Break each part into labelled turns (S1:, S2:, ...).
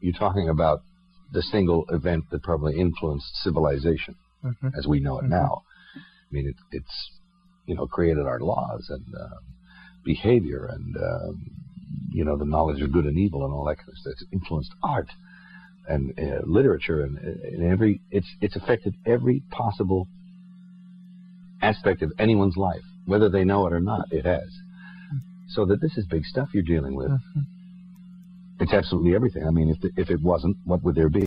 S1: you're talking about the single event that probably influenced civilization
S2: Mm-hmm.
S1: as we know it now. I mean, it, it's you know created our laws and uh, behavior and um, you know the knowledge of good and evil and all that kind of stuff. It's influenced art and uh, literature and, and every it's it's affected every possible aspect of anyone's life, whether they know it or not. It has. So that this is big stuff you're dealing with. It's absolutely everything. I mean, if the, if it wasn't, what would there be?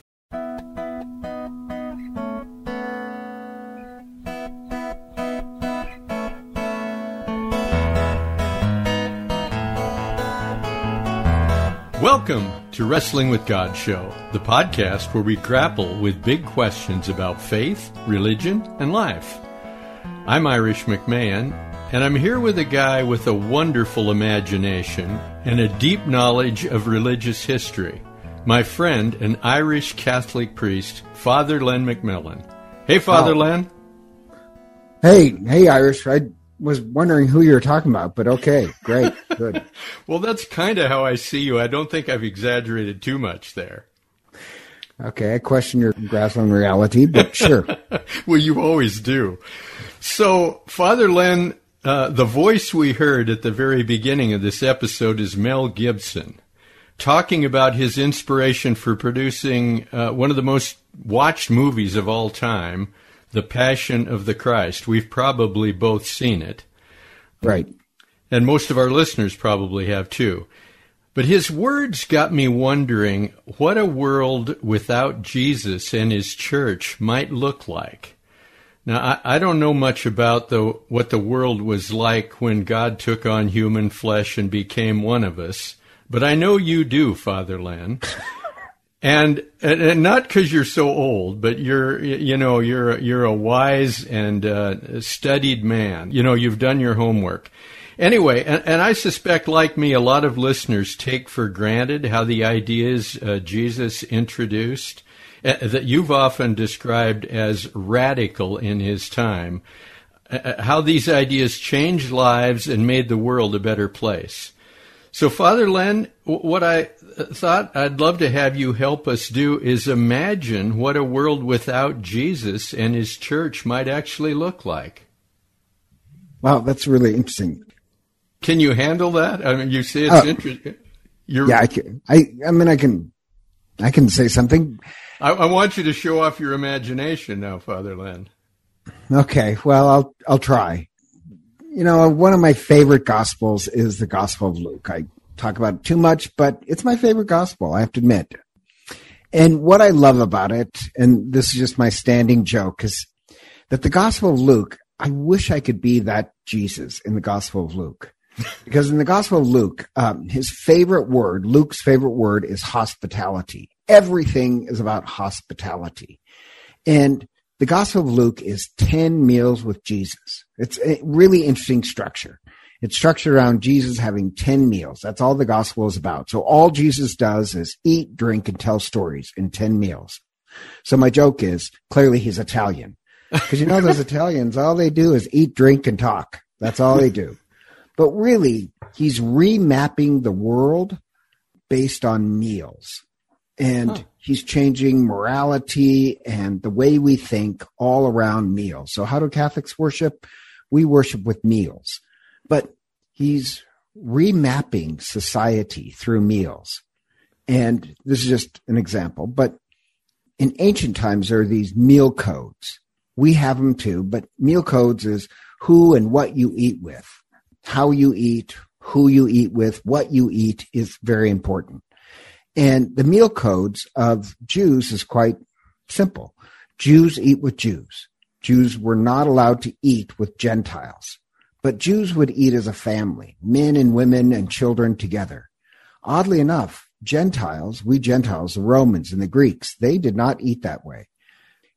S3: Welcome to Wrestling with God Show, the podcast where we grapple with big questions about faith, religion, and life. I'm Irish McMahon, and I'm here with a guy with a wonderful imagination and a deep knowledge of religious history. My friend, an Irish Catholic priest, Father Len McMillan. Hey, Father
S2: Oh.
S3: Len.
S2: Hey, hey, Irish. I was wondering who you were talking about, but okay, great, good.
S3: Well, that's kind of how I see you. I don't think I've exaggerated too much there.
S2: Okay, I question your grasp on reality, but sure.
S3: well, you always do. So, Father Len, uh, the voice we heard at the very beginning of this episode is Mel Gibson, talking about his inspiration for producing uh, one of the most watched movies of all time, The Passion of the Christ. We've probably both seen it,
S2: Right.
S3: and most of our listeners probably have too. But his words got me wondering what a world without Jesus and his church might look like. Now, I, I don't know much about the, what the world was like when God took on human flesh and became one of us, but I know you do, Father Len. And, and and not because you're so old, but you're you know you're you're a wise and uh, studied man. You know you've done your homework. Anyway, and, and I suspect, like me, a lot of listeners take for granted how the ideas uh, Jesus introduced that you've often described as radical in his time, uh, how these ideas changed lives and made the world a better place. So, Father Len, what I thought I'd love to have you help us do is imagine what a world without Jesus and his church might actually look like.
S2: Wow, that's really interesting.
S3: Can you handle that? I mean, you say it's
S2: Uh,
S3: interesting. You're,
S2: Yeah, I can. I, I mean, I can, I can say something.
S3: I, I want you to show off your imagination now, Father Len.
S2: Okay, well, I'll, I'll try. You know, one of my favorite gospels is the Gospel of Luke. I talk about it too much, but it's my favorite gospel. I have to admit. And what I love about it, and this is just my standing joke, is that the Gospel of Luke, I wish I could be that Jesus in the Gospel of Luke. because in the Gospel of Luke, um, his favorite word, Luke's favorite word is hospitality. Everything is about hospitality. And the Gospel of Luke is 10 meals with Jesus. It's a really interesting structure. It's structured around Jesus having 10 meals. That's all the gospel is about. So all Jesus does is eat, drink, and tell stories in 10 meals. So my joke is clearly he's Italian. Because you know, those Italians, all they do is eat, drink, and talk. That's all they do. But really, he's remapping the world based on meals. And
S3: Huh.
S2: he's changing morality and the way we think all around meals. So how do Catholics worship? We worship with meals. But he's remapping society through meals. And this is just an example, but in ancient times, there are these meal codes. We have them too, but meal codes is who and what you eat with, how you eat, who you eat with, what you eat is very important. And the meal codes of Jews is quite simple. Jews eat with Jews. Jews were not allowed to eat with Gentiles, but Jews would eat as a family, men and women and children together. Oddly enough, Gentiles, we Gentiles, the Romans and the Greeks, they did not eat that way.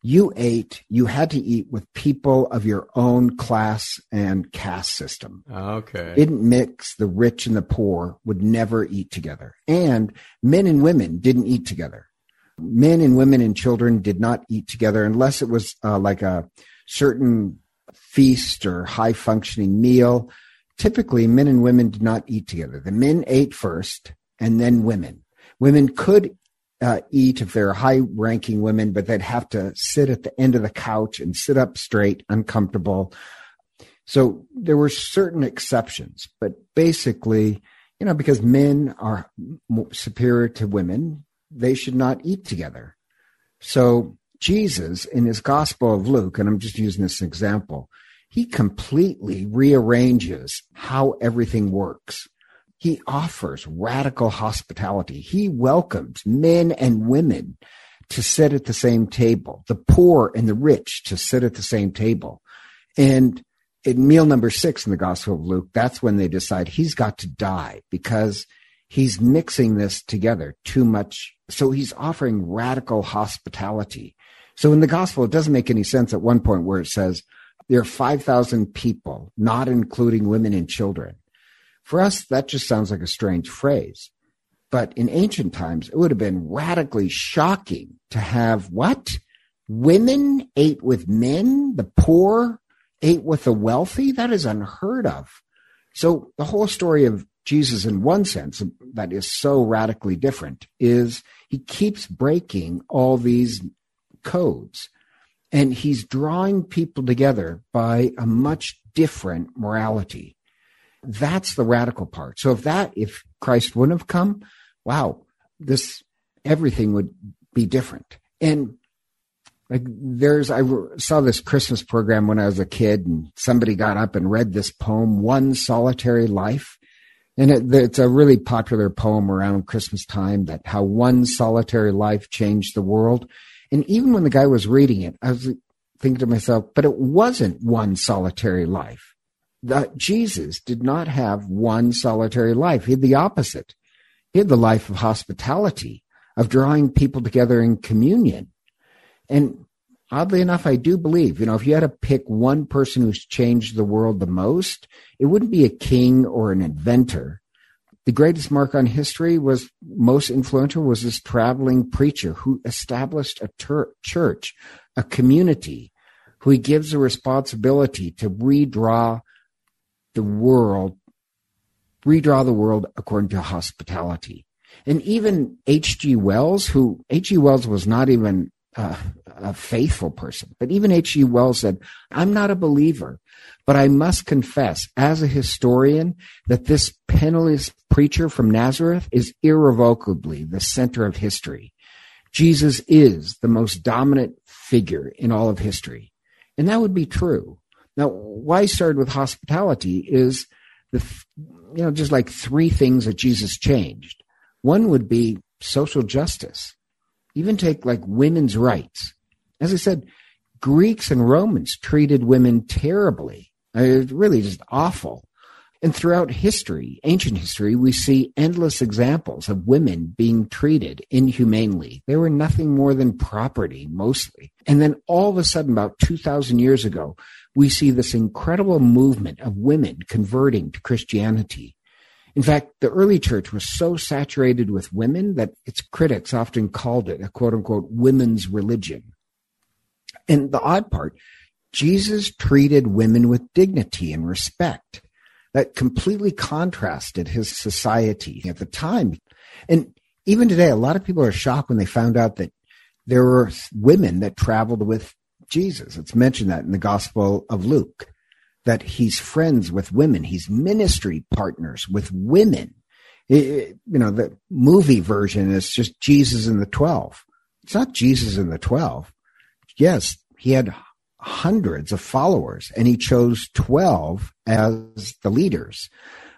S2: You ate, you had to eat with people of your own class and caste system.
S3: Okay.
S2: didn't mix the rich and the poor would never eat together. And men and women didn't eat together. Men and women and children did not eat together unless it was uh, like a certain feast or high functioning meal. Typically men and women did not eat together. The men ate first and then women. Women could uh, eat if they're high ranking women, but they'd have to sit at the end of the couch and sit up straight, uncomfortable. So there were certain exceptions, but basically, you know, because men are superior to women, they should not eat together. So Jesus, in his Gospel of Luke, and I'm just using this example, he completely rearranges how everything works. He offers radical hospitality. He welcomes men and women to sit at the same table, the poor and the rich to sit at the same table. And in meal number six in the Gospel of Luke, that's when they decide he's got to die because he's mixing this together too much. So he's offering radical hospitality. So in the Gospel, it doesn't make any sense at one point where it says there are 5,000 people, not including women and children. For us, that just sounds like a strange phrase. But in ancient times, it would have been radically shocking to have what? Women ate with men, the poor ate with the wealthy? That is unheard of. So the whole story of Jesus, in one sense, that is so radically different, is he keeps breaking all these codes and he's drawing people together by a much different morality. That's the radical part. So if that, if Christ wouldn't have come, wow, this, everything would be different. And like there's, I saw this Christmas program when I was a kid and somebody got up and read this poem, One Solitary Life. And it, it's a really popular poem around Christmas time that how one solitary life changed the world. And even when the guy was reading it, I was thinking to myself, but it wasn't one solitary life that Jesus did not have one solitary life. He had the opposite. He had the life of hospitality, of drawing people together in communion. And oddly enough, I do believe, you know, if you had to pick one person who's changed the world the most, it wouldn't be a king or an inventor. The greatest mark on history was most influential was this traveling preacher who established a ter- church, a community, who he gives a responsibility to redraw the world, redraw the world according to hospitality. And even H.G. Wells, who H.G. Wells was not even a faithful person, but even H.G. Wells said, I'm not a believer, but I must confess as a historian that this penniless preacher from Nazareth is irrevocably the center of history. Jesus is the most dominant figure in all of history. And that would be true. Now, why I started with hospitality is the, you know, just like three things that Jesus changed. One would be social justice. Even take like women's rights. As I said, Greeks and Romans treated women terribly. It's really just awful. And throughout history, ancient history, we see endless examples of women being treated inhumanely. They were nothing more than property, mostly. And then all of a sudden, about 2,000 years ago, we see this incredible movement of women converting to Christianity. In fact, the early church was so saturated with women that its critics often called it a quote unquote women's religion. And the odd part, Jesus treated women with dignity and respect that completely contrasted his society at the time. And even today, a lot of people are shocked when they found out that there were women that traveled with Jesus. It's mentioned that in the Gospel of Luke, that he's friends with women, he's ministry partners with women. It, you know, the movie version is just Jesus and the 12. It's not Jesus and the 12. Yes, he had hundreds of followers, and he chose 12 as the leaders.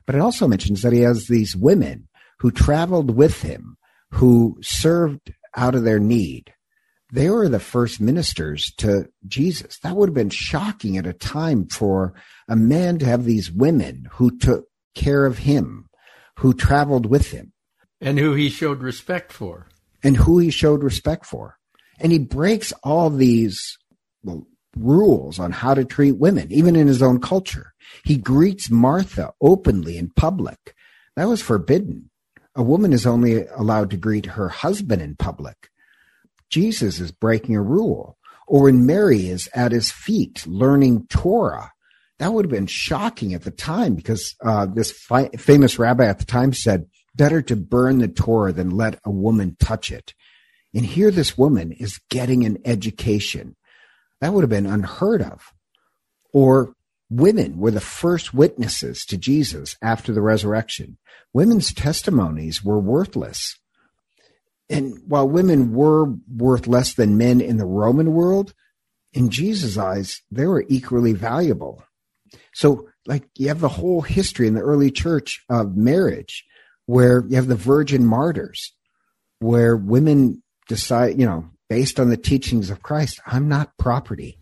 S2: But it also mentions that he has these women who traveled with him, who served out of their need. They were the first ministers to Jesus. That would have been shocking at a time for a man to have these women who took care of him, who traveled with him.
S3: And who he showed respect for.
S2: And who he showed respect for. And he breaks all these well, rules on how to treat women, even in his own culture. He greets Martha openly in public. That was forbidden. A woman is only allowed to greet her husband in public. Jesus is breaking a rule. Or when Mary is at his feet learning Torah, that would have been shocking at the time because uh, this fi- famous rabbi at the time said, better to burn the Torah than let a woman touch it. And here this woman is getting an education. That would have been unheard of. Or women were the first witnesses to Jesus after the resurrection. Women's testimonies were worthless. And while women were worth less than men in the Roman world, in Jesus' eyes, they were equally valuable. So, like, you have the whole history in the early church of marriage where you have the virgin martyrs, where women decide, you know, based on the teachings of Christ, I'm not property.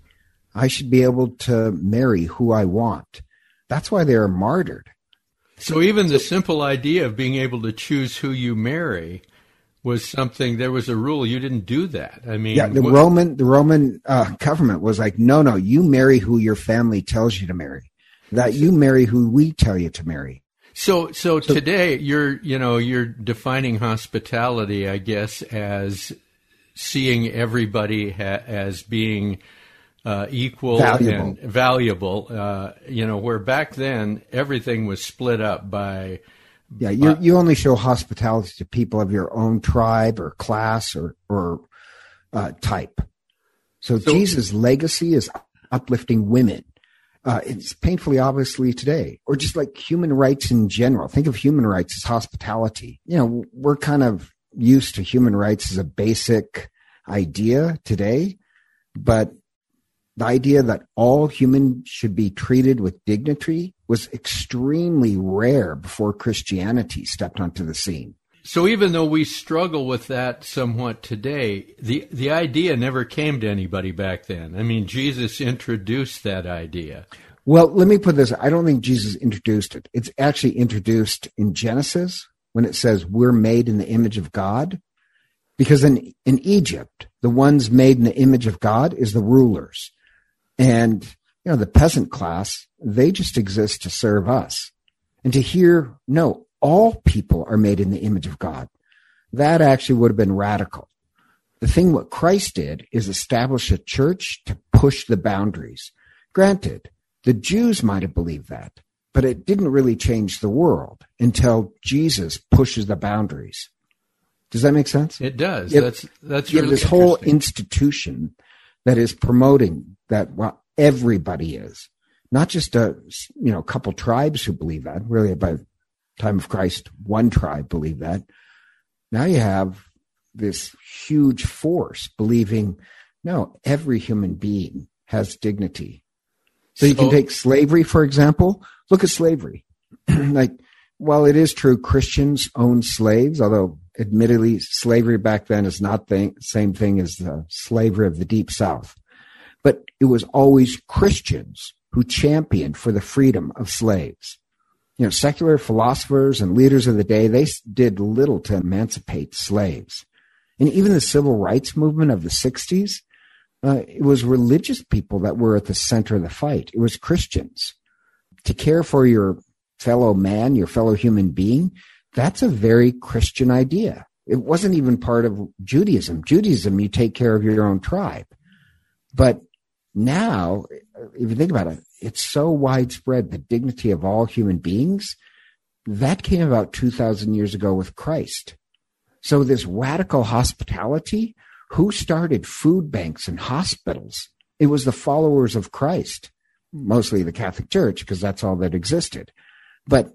S2: I should be able to marry who I want. That's why they are martyred.
S3: So even the simple idea of being able to choose who you marry was something. There was a rule you didn't do that. I mean,
S2: yeah, the
S3: what,
S2: Roman the Roman uh, government was like, no, no, you marry who your family tells you to marry. That you marry who we tell you to marry.
S3: So, so, so today you're, you know, you're defining hospitality, I guess, as seeing everybody ha- as being uh, equal
S2: valuable.
S3: and valuable. Uh, you know, where back then everything was split up by.
S2: Yeah, you uh, you only show hospitality to people of your own tribe or class or or uh, type. So, so Jesus' legacy is uplifting women uh, it's painfully obviously today, or just like human rights in general. Think of human rights as hospitality. You know, we're kind of used to human rights as a basic idea today, but the idea that all humans should be treated with dignity was extremely rare before Christianity stepped onto the scene.
S3: So even though we struggle with that somewhat today, the the idea never came to anybody back then. I mean, Jesus introduced that idea.
S2: Well, let me put this. I don't think Jesus introduced it. It's actually introduced in Genesis when it says we're made in the image of God. Because in, in Egypt, the ones made in the image of God is the rulers. And, you know, the peasant class, they just exist to serve us. And to hear, no, all people are made in the image of God. That actually would have been radical. The thing what Christ did is establish a church to push the boundaries. Granted, the Jews might have believed that, but it didn't really change the world until Jesus pushes the boundaries. Does that make sense?
S3: It does. It, that's that's really
S2: this whole institution that is promoting that well everybody is not just a you know couple tribes who believe that. Really, about time of Christ, one tribe believed that. Now you have this huge force believing, no, every human being has dignity. So, so you can take slavery, for example. Look at slavery. like, while it is true Christians own slaves, although admittedly slavery back then is not the same thing as the slavery of the deep south. But it was always Christians who championed for the freedom of slaves you know, secular philosophers and leaders of the day, they did little to emancipate slaves. And even the civil rights movement of the 60s, uh, it was religious people that were at the center of the fight. It was Christians. To care for your fellow man, your fellow human being, that's a very Christian idea. It wasn't even part of Judaism. Judaism, you take care of your own tribe. But now, if you think about it, it's so widespread, the dignity of all human beings. That came about 2,000 years ago with Christ. So, this radical hospitality, who started food banks and hospitals? It was the followers of Christ, mostly the Catholic Church, because that's all that existed. But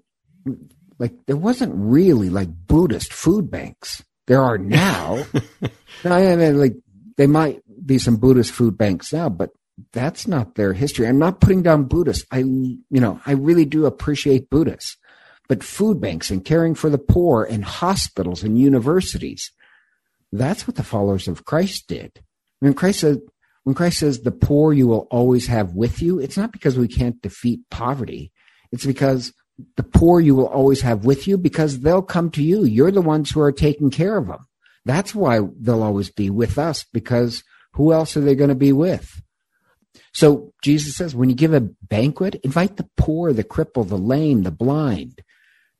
S2: like, there wasn't really like Buddhist food banks. There are now. I mean, like, they might be some Buddhist food banks now, but that's not their history. I'm not putting down Buddhists. I, you know, I really do appreciate Buddhists, but food banks and caring for the poor and hospitals and universities, that's what the followers of Christ did. When Christ said, when Christ says the poor you will always have with you, it's not because we can't defeat poverty. It's because the poor you will always have with you because they'll come to you. You're the ones who are taking care of them. That's why they'll always be with us because who else are they going to be with? So Jesus says, when you give a banquet, invite the poor, the cripple, the lame, the blind.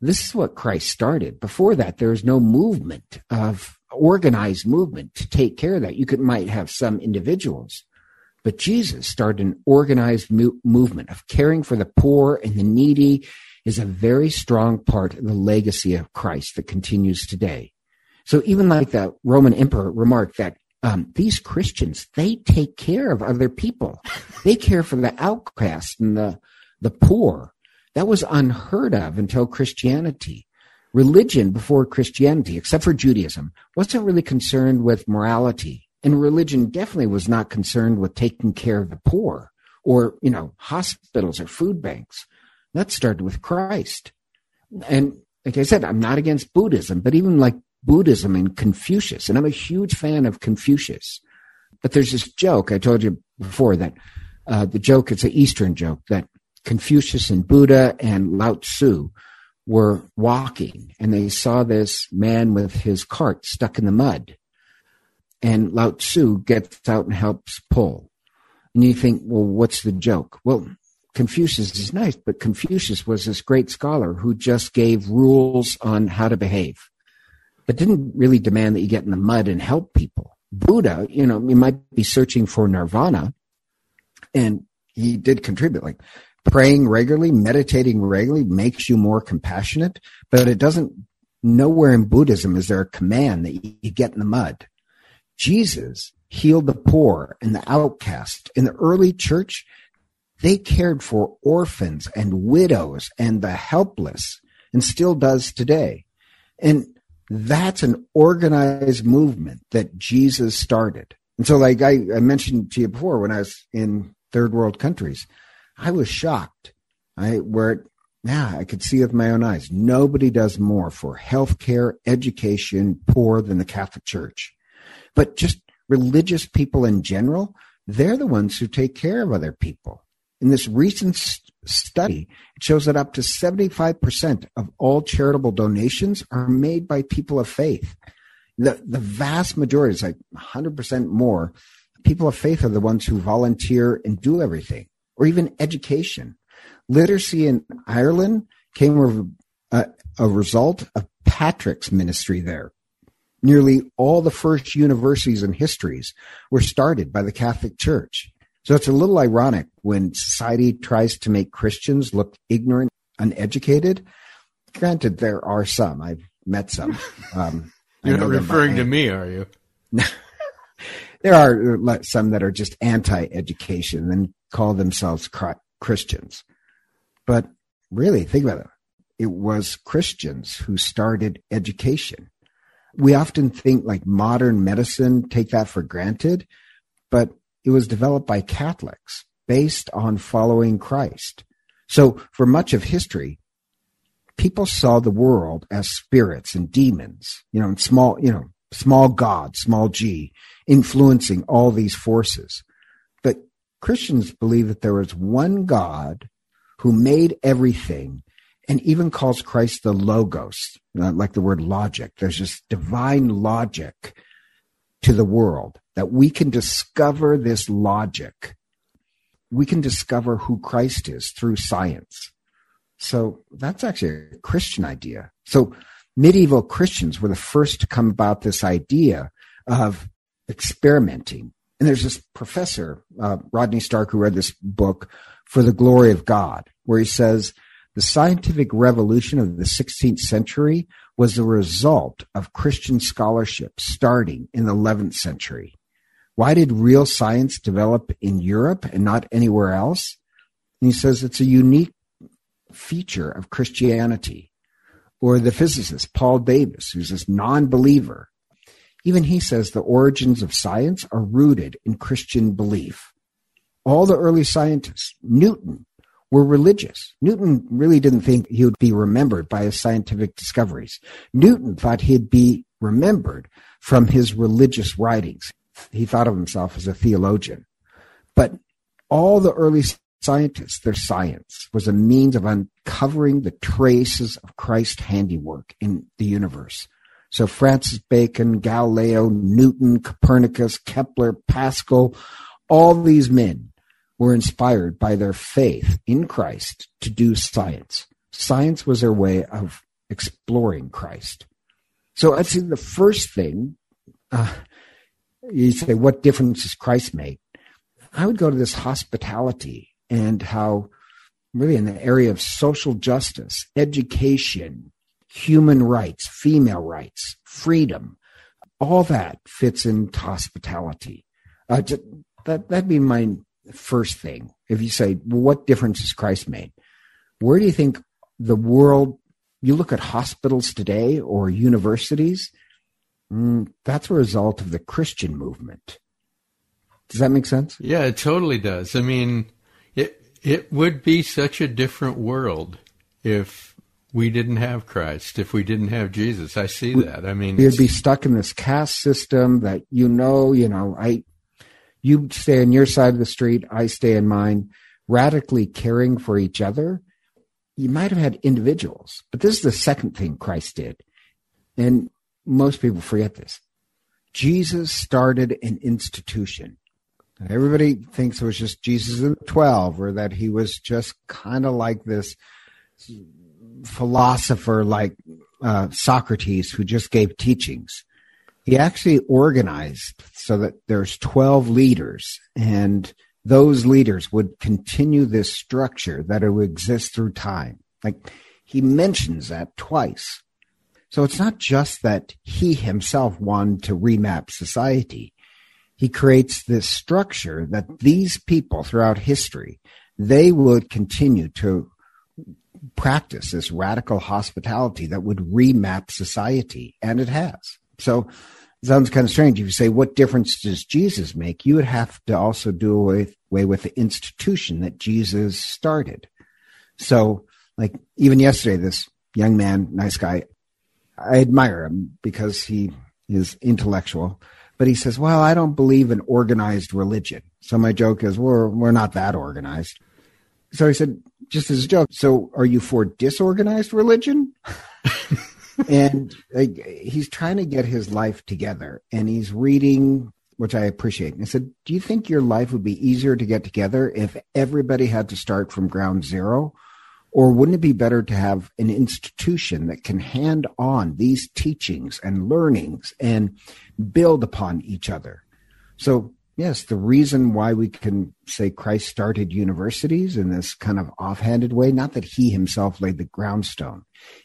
S2: This is what Christ started. Before that, there was no movement of organized movement to take care of that. You could might have some individuals, but Jesus started an organized mo- movement of caring for the poor and the needy is a very strong part of the legacy of Christ that continues today. So even like the Roman emperor remarked that um, these Christians, they take care of other people. They care for the outcast and the, the poor. That was unheard of until Christianity. Religion before Christianity, except for Judaism, wasn't really concerned with morality. And religion definitely was not concerned with taking care of the poor or, you know, hospitals or food banks. That started with Christ. And like I said, I'm not against Buddhism, but even like Buddhism and Confucius, and I'm a huge fan of Confucius. But there's this joke I told you before that uh, the joke, it's an Eastern joke that Confucius and Buddha and Lao Tzu were walking and they saw this man with his cart stuck in the mud. And Lao Tzu gets out and helps pull. And you think, well, what's the joke? Well, Confucius is nice, but Confucius was this great scholar who just gave rules on how to behave, but didn't really demand that you get in the mud and help people. Buddha, you know, you might be searching for nirvana, and he did contribute. Like praying regularly, meditating regularly makes you more compassionate, but it doesn't, nowhere in Buddhism is there a command that you get in the mud. Jesus healed the poor and the outcast. In the early church, they cared for orphans and widows and the helpless and still does today. And that's an organized movement that Jesus started. And so, like I, I mentioned to you before, when I was in third world countries, I was shocked. I where yeah, I could see with my own eyes. Nobody does more for healthcare, education, poor than the Catholic Church. But just religious people in general, they're the ones who take care of other people. In this recent study, it shows that up to 75% of all charitable donations are made by people of faith. The, the vast majority is like 100% more. People of faith are the ones who volunteer and do everything or even education. Literacy in Ireland came a, a, a result of Patrick's ministry there. Nearly all the first universities and histories were started by the Catholic Church. So it's a little ironic when society tries to make Christians look ignorant, uneducated. Granted, there are some. I've met some. Um,
S3: You're not referring to me, are you?
S2: there are uh, some that are just anti-education and call themselves Christians. But really, think about it. It was Christians who started education. We often think like modern medicine, take that for granted, but it was developed by Catholics based on following Christ. So for much of history, people saw the world as spirits and demons, you know, and small, you know, small God, small g, influencing all these forces. But Christians believe that there is one God who made everything and even calls Christ the Logos, like the word logic. There's this divine logic to the world that we can discover this logic. We can discover who Christ is through science. So that's actually a Christian idea. So medieval Christians were the first to come about this idea of experimenting. And there's this professor, uh, Rodney Stark, who read this book, For the Glory of God, where he says the scientific revolution of the 16th century was the result of Christian scholarship starting in the 11th century. Why did real science develop in Europe and not anywhere else? And he says it's a unique feature of Christianity or the physicist Paul Davies, who's this non believer. Even he says the origins of science are rooted in Christian belief. All the early scientists, Newton, were religious. Newton really didn't think he would be remembered by his scientific discoveries. Newton thought he'd be remembered from his religious writings. He thought of himself as a theologian. But all the early scientists, their science was a means of uncovering the traces of Christ's handiwork in the universe. So Francis Bacon, Galileo, Newton, Copernicus, Kepler, Pascal, all these men were inspired by their faith in Christ to do science. Science was their way of exploring Christ. So I'd say the first thing, uh, you say, what difference does Christ make? I would go to this hospitality and how really in the area of social justice, education, human rights, female rights, freedom, all that fits into hospitality. Uh, just, that that'd be my first thing. If you say, well, what difference has Christ made? Where do you think the world? You look at hospitals today or universities. Mm, that's a result of the Christian movement. Does that make sense?
S3: Yeah, it totally does. I mean, it it would be such a different world if we didn't have Christ, if we didn't have Jesus. I see that. I mean,
S2: you'd be stuck in this caste system that you know, you know, I you stay on your side of the street, I stay in mine, radically caring for each other. You might have had individuals, but this is the second thing Christ did. And most people forget this. Jesus started an institution. Everybody thinks it was just Jesus and the 12 or that he was just kind of like this philosopher like uh, Socrates who just gave teachings. He actually organized so that there's 12 leaders and those leaders would continue this structure that it would exist through time. Like he mentions that twice. So it's not just that he himself wanted to remap society. He creates this structure that these people throughout history, they would continue to practice this radical hospitality that would remap society, and it has. So it sounds kind of strange. If you say, what difference does Jesus make? You would have to also do away, away with the institution that Jesus started. So, like, even yesterday, this young man, nice guy, I admire him because he is intellectual. But he says, well, I don't believe in organized religion. So my joke is, we're, we're not that organized. So he said, just as a joke. So, are you for disorganized religion? and he's trying to get his life together, and he's reading, which I appreciate. And I said, "Do you think your life would be easier to get together if everybody had to start from ground zero, or wouldn't it be better to have an institution that can hand on these teachings and learnings and build upon each other?" So Yes, the reason why we can say Christ started universities in this kind of offhanded way, not that he himself laid the groundstone.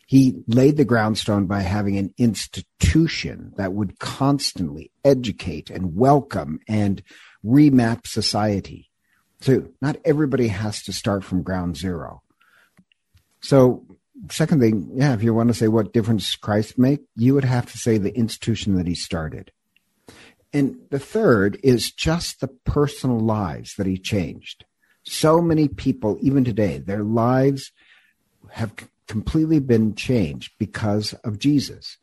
S2: He laid the groundstone by having an institution that would constantly educate and welcome and remap society. So not everybody has to start from ground zero. So second thing, yeah, if you want to say what difference Christ make, you would have to say the institution that he started. And the third is just the personal lives that he changed. So many people, even today, their lives have completely been changed because of Jesus.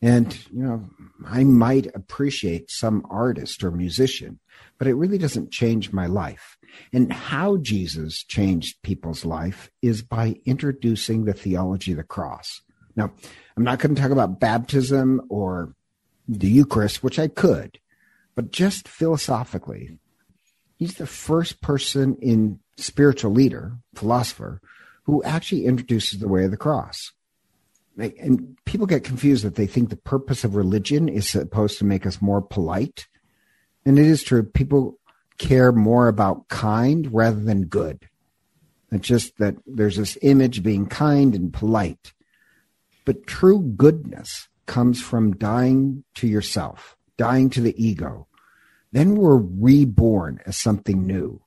S2: And, you know, I might appreciate some artist or musician, but it really doesn't change my life. And how Jesus changed people's life is by introducing the theology of the cross. Now, I'm not going to talk about baptism or the Eucharist, which I could, but just philosophically, he's the first person in spiritual leader, philosopher, who actually introduces the way of the cross. And people get confused that they think the purpose of religion is supposed to make us more polite. And it is true. People care more about kind rather than good. It's just that there's this image being kind and polite. But true goodness comes from dying to yourself, dying to the ego. Then we're reborn as something new.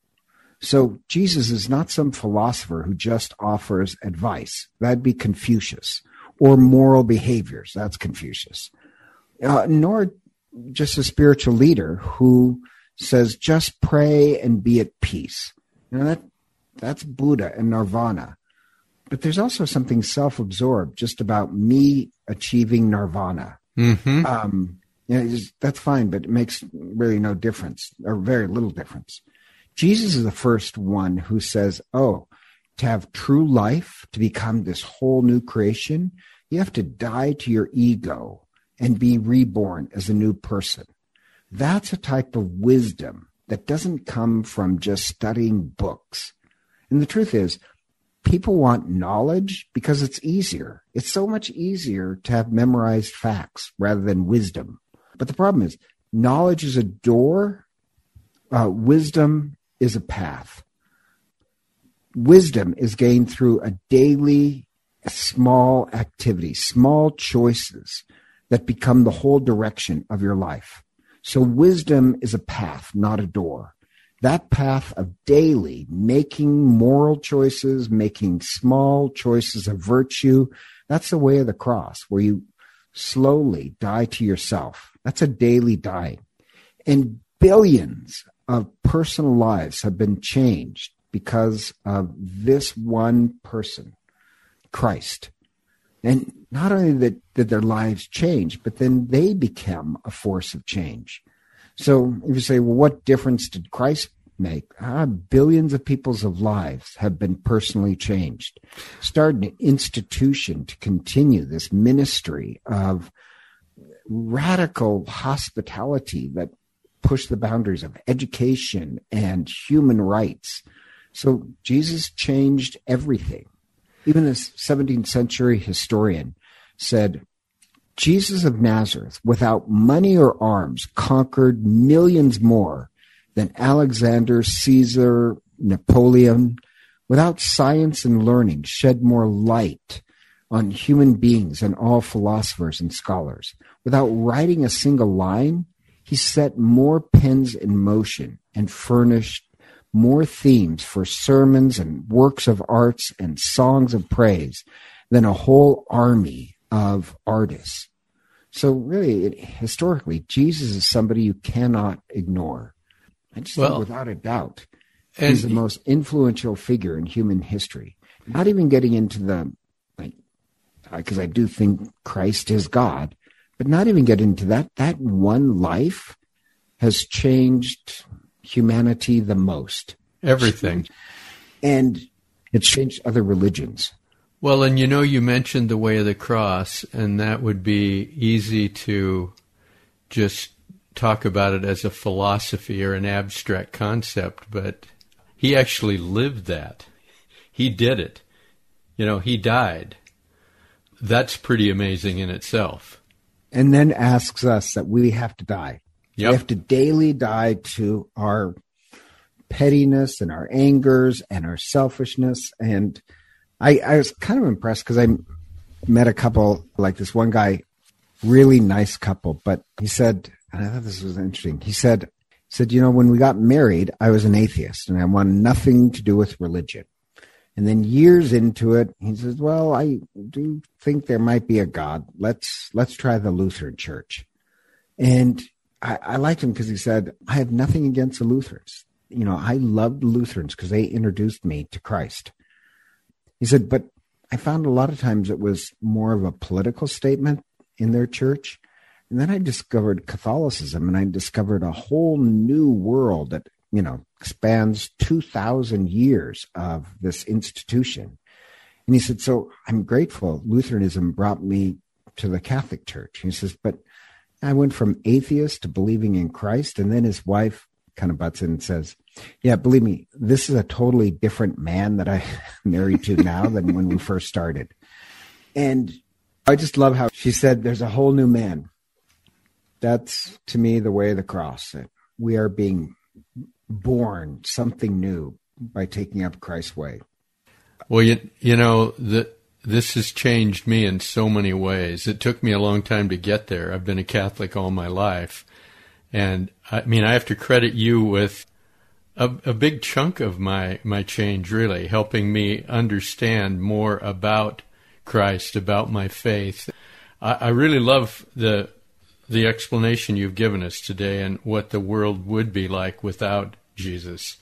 S2: So Jesus is not some philosopher who just offers advice. That'd be Confucius. Or moral behaviors. That's Confucius. Uh, nor just a spiritual leader who says, just pray and be at peace. You know, that, that's Buddha and Nirvana. But there's also something self absorbed just about me achieving nirvana. Mm-hmm. Um, you know, that's fine, but it makes really no difference or very little difference. Jesus is the first one who says, Oh, to have true life, to become this whole new creation, you have to die to your ego and be reborn as a new person. That's a type of wisdom that doesn't come from just studying books. And the truth is, people want knowledge because it's easier. It's so much easier to have memorized facts rather than wisdom. But the problem is, knowledge is a door, uh, wisdom is a path. Wisdom is gained through a daily small activities, small choices that become the whole direction of your life. So wisdom is a path, not a door. That path of daily making moral choices, making small choices of virtue, that's the way of the cross where you slowly die to yourself. That's a daily dying. And billions of personal lives have been changed because of this one person, Christ. And not only that, did their lives change, but then they become a force of change. So if you say, well, what difference did Christ make? Ah, billions of people's lives have been personally changed. Start an institution to continue this ministry of radical hospitality that pushed the boundaries of education and human rights. So Jesus changed everything. Even a 17th century historian said, Jesus of Nazareth, without money or arms, conquered millions more than Alexander, Caesar, Napoleon. Without science and learning, shed more light on human beings and all philosophers and scholars. Without writing a single line, he set more pens in motion and furnished more themes for sermons and works of arts and songs of praise than a whole army of artists. So, really, it, historically, Jesus is somebody you cannot ignore. I just well, think without a doubt, he's the most influential figure in human history. Not even getting into the, like, uh, because I do think Christ is God, but not even get into that. That one life has changed humanity the most.
S3: Everything.
S2: And it's changed other religions.
S3: Well, and you know, you mentioned the way of the cross, and that would be easy to just talk about it as a philosophy or an abstract concept, but he actually lived that. He did it. You know, he died. That's pretty amazing in itself.
S2: And then asks us that we have to die. Yep. We have to daily die to our pettiness and our angers and our selfishness. And I, I was kind of impressed because I met a couple, like this one guy, really nice couple, but he said, and I thought this was interesting. He said, said, you know, when we got married, I was an atheist and I wanted nothing to do with religion. And then years into it, he says, well, I do think there might be a God. Let's, let's try the Lutheran church. And I, I liked him because he said, I have nothing against the Lutherans. You know, I loved Lutherans because they introduced me to Christ. He said, but I found a lot of times it was more of a political statement in their church. And then I discovered Catholicism and I discovered a whole new world that, you know, spans 2,000 years of this institution. And he said, So I'm grateful Lutheranism brought me to the Catholic Church. He says, But I went from atheist to believing in Christ. And then his wife kind of butts in and says, Yeah, believe me, this is a totally different man that I married to now than when we first started. And I just love how she said, There's a whole new man. That's to me the way of the cross. That we are being born something new by taking up Christ's way.
S3: Well, you, you know, the, this has changed me in so many ways. It took me a long time to get there. I've been a Catholic all my life. And I mean, I have to credit you with a, a big chunk of my, my change, really, helping me understand more about Christ, about my faith. I, I really love the, the explanation you've given us today and what the world would be like without Jesus.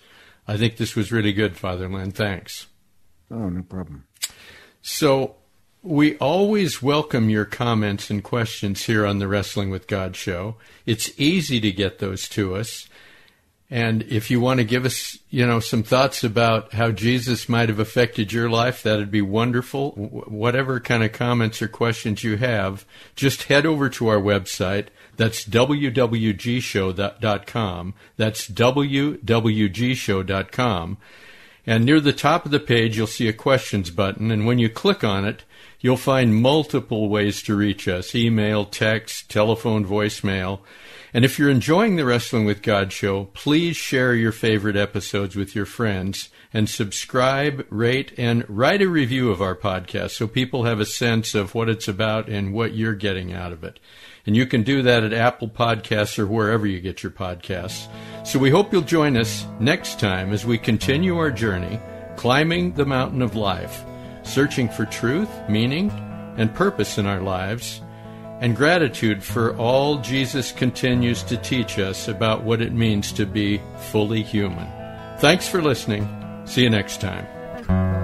S3: I think this was really good, Father Len. Thanks.
S2: Oh, no problem.
S3: So we always welcome your comments and questions here on the Wrestling with God show. It's easy to get those to us. And if you want to give us, you know, some thoughts about how Jesus might have affected your life, that'd be wonderful. Whatever kind of comments or questions you have, just head over to our website. That's wwgshow.com. That's wwgshow.com. And near the top of the page, you'll see a questions button. And when you click on it, you'll find multiple ways to reach us email, text, telephone, voicemail. And if you're enjoying the Wrestling with God show, please share your favorite episodes with your friends and subscribe, rate, and write a review of our podcast so people have a sense of what it's about and what you're getting out of it. And you can do that at Apple Podcasts or wherever you get your podcasts. So we hope you'll join us next time as we continue our journey climbing the mountain of life, searching for truth, meaning, and purpose in our lives, and gratitude for all Jesus continues to teach us about what it means to be fully human. Thanks for listening. See you next time.